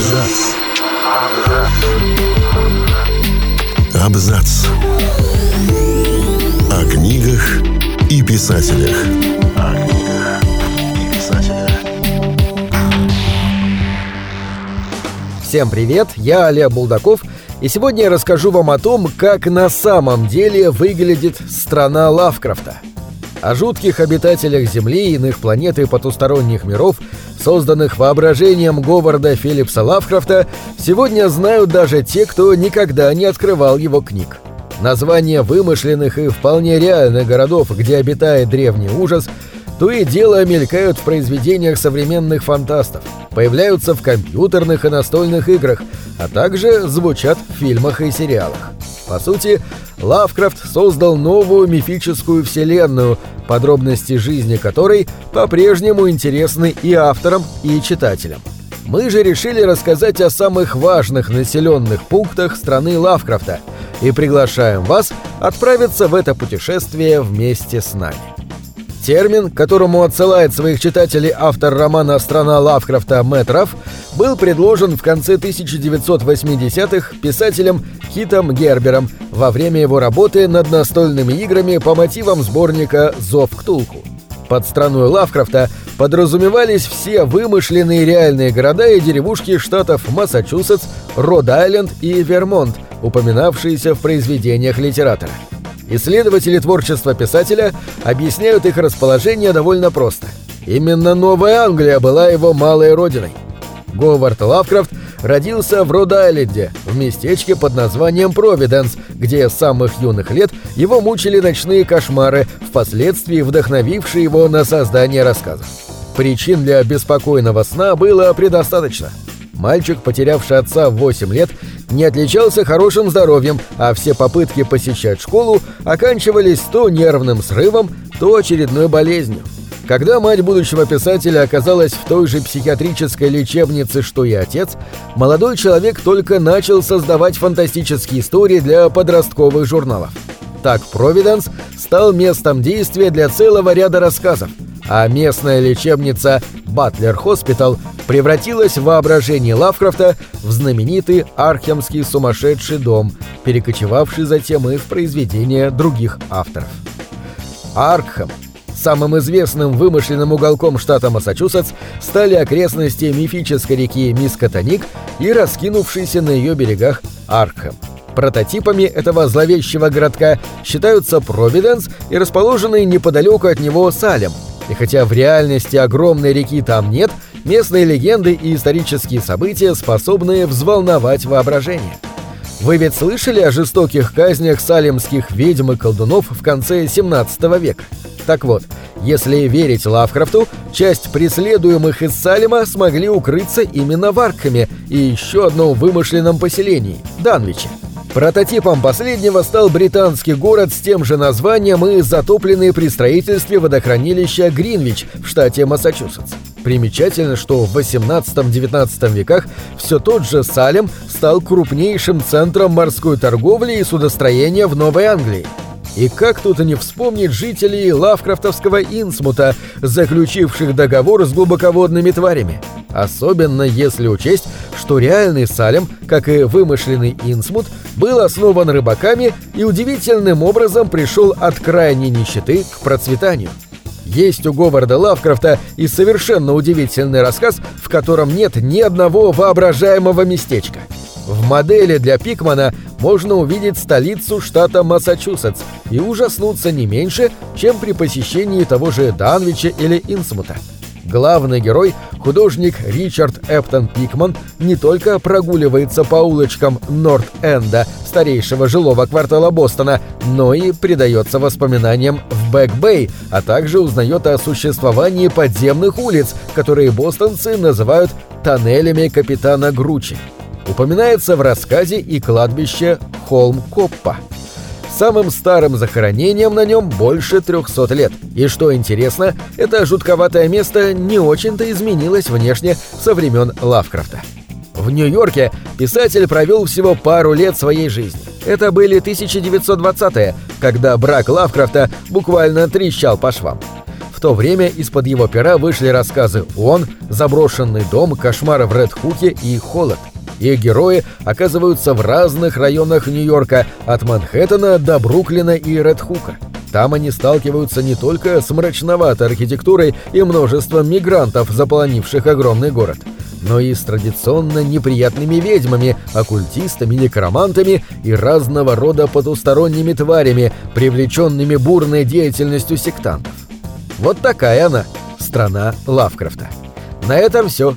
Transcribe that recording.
Абзац. Абзац. О книгах и писателях. О книгах и писателях. Всем привет, я Олег Булдаков, и сегодня я расскажу вам о том, как на самом деле выглядит страна Лавкрафта. О жутких обитателях Земли, иных планет и потусторонних миров, созданных воображением Говарда Филлипса Лавкрафта, сегодня знают даже те, кто никогда не открывал его книг. Названия вымышленных и вполне реальных городов, где обитает древний ужас, то и дело мелькают в произведениях современных фантастов, появляются в компьютерных и настольных играх, а также звучат в фильмах и сериалах. По сути, Лавкрафт создал новую мифическую вселенную, подробности жизни которой по-прежнему интересны и авторам, и читателям. Мы же решили рассказать о самых важных населенных пунктах страны Лавкрафта и приглашаем вас отправиться в это путешествие вместе с нами. Термин, которому отсылает своих читателей автор романа «Страна Лавкрафта» Мэтт Рафф, был предложен в конце 1980-х писателем Хитом Гербером во время его работы над настольными играми по мотивам сборника «Зов Ктулху». Под страной Лавкрафта подразумевались все вымышленные реальные города и деревушки штатов Массачусетс, Род-Айленд и Вермонт, упоминавшиеся в произведениях литератора. Исследователи творчества писателя объясняют их расположение довольно просто. Именно Новая Англия была его малой родиной. Говард Лавкрафт родился в Род-Айленде, в местечке под названием Провиденс, где с самых юных лет его мучили ночные кошмары, впоследствии вдохновившие его на создание рассказов. Причин для беспокойного сна было предостаточно. Мальчик, потерявший отца в 8 лет, не отличался хорошим здоровьем, а все попытки посещать школу оканчивались то нервным срывом, то очередной болезнью. Когда мать будущего писателя оказалась в той же психиатрической лечебнице, что и отец, молодой человек только начал создавать фантастические истории для подростковых журналов. Так Провиденс стал местом действия для целого ряда рассказов, а местная лечебница Butler Hospital превратилась в воображении Лавкрафта в знаменитый Аркхемский сумасшедший дом, перекочевавший затем и в произведения других авторов. Аркхем Самым известным вымышленным уголком штата Массачусетс стали окрестности мифической реки Мискатоник и раскинувшийся на ее берегах Аркхэм. Прототипами этого зловещего городка считаются Провиденс и расположенный неподалеку от него Салем. И хотя в реальности огромной реки там нет, местные легенды и исторические события способны взволновать воображение. Вы ведь слышали о жестоких казнях салемских ведьм и колдунов в конце 17 века? Так вот, если верить Лавкрафту, часть преследуемых из Салема смогли укрыться именно в Аркхаме и еще одном вымышленном поселении – Данвиче. Прототипом последнего стал британский город с тем же названием и затопленный при строительстве водохранилища Гринвич в штате Массачусетс. Примечательно, что в 18-19 веках все тот же Салем стал крупнейшим центром морской торговли и судостроения в Новой Англии. И как тут не вспомнить жителей лавкрафтовского Инсмута, заключивших договор с глубоководными тварями? Особенно если учесть, что реальный Салем, как и вымышленный Инсмут, был основан рыбаками и удивительным образом пришел от крайней нищеты к процветанию. Есть у Говарда Лавкрафта и совершенно удивительный рассказ, в котором нет ни одного воображаемого местечка. В модели для Пикмана можно увидеть столицу штата Массачусетс и ужаснуться не меньше, чем при посещении того же Данвича или Инсмута. Главный герой, художник Ричард Аптон Пикман, не только прогуливается по улочкам Норт-Энда, старейшего жилого квартала Бостона, но и предается воспоминаниям в Бэк-Бэй, а также узнает о существовании подземных улиц, которые бостонцы называют «тоннелями капитана Гручи» упоминается в рассказе и кладбище Холм-Коппа. Самым старым захоронением на нем больше 300 лет. И что интересно, это жутковатое место не очень-то изменилось внешне со времен Лавкрафта. В Нью-Йорке писатель провел всего пару лет своей жизни. Это были 1920-е, когда брак Лавкрафта буквально трещал по швам. В то время из-под его пера вышли рассказы «Он», «Заброшенный дом», «Кошмар в Ред-Хуке» и «Холод». Их герои оказываются в разных районах Нью-Йорка, от Манхэттена до Бруклина и Редхука. Там они сталкиваются не только с мрачноватой архитектурой и множеством мигрантов, заполонивших огромный город, но и с традиционно неприятными ведьмами, оккультистами, некромантами и разного рода потусторонними тварями, привлеченными бурной деятельностью сектантов. Вот такая она, страна Лавкрафта. На этом все.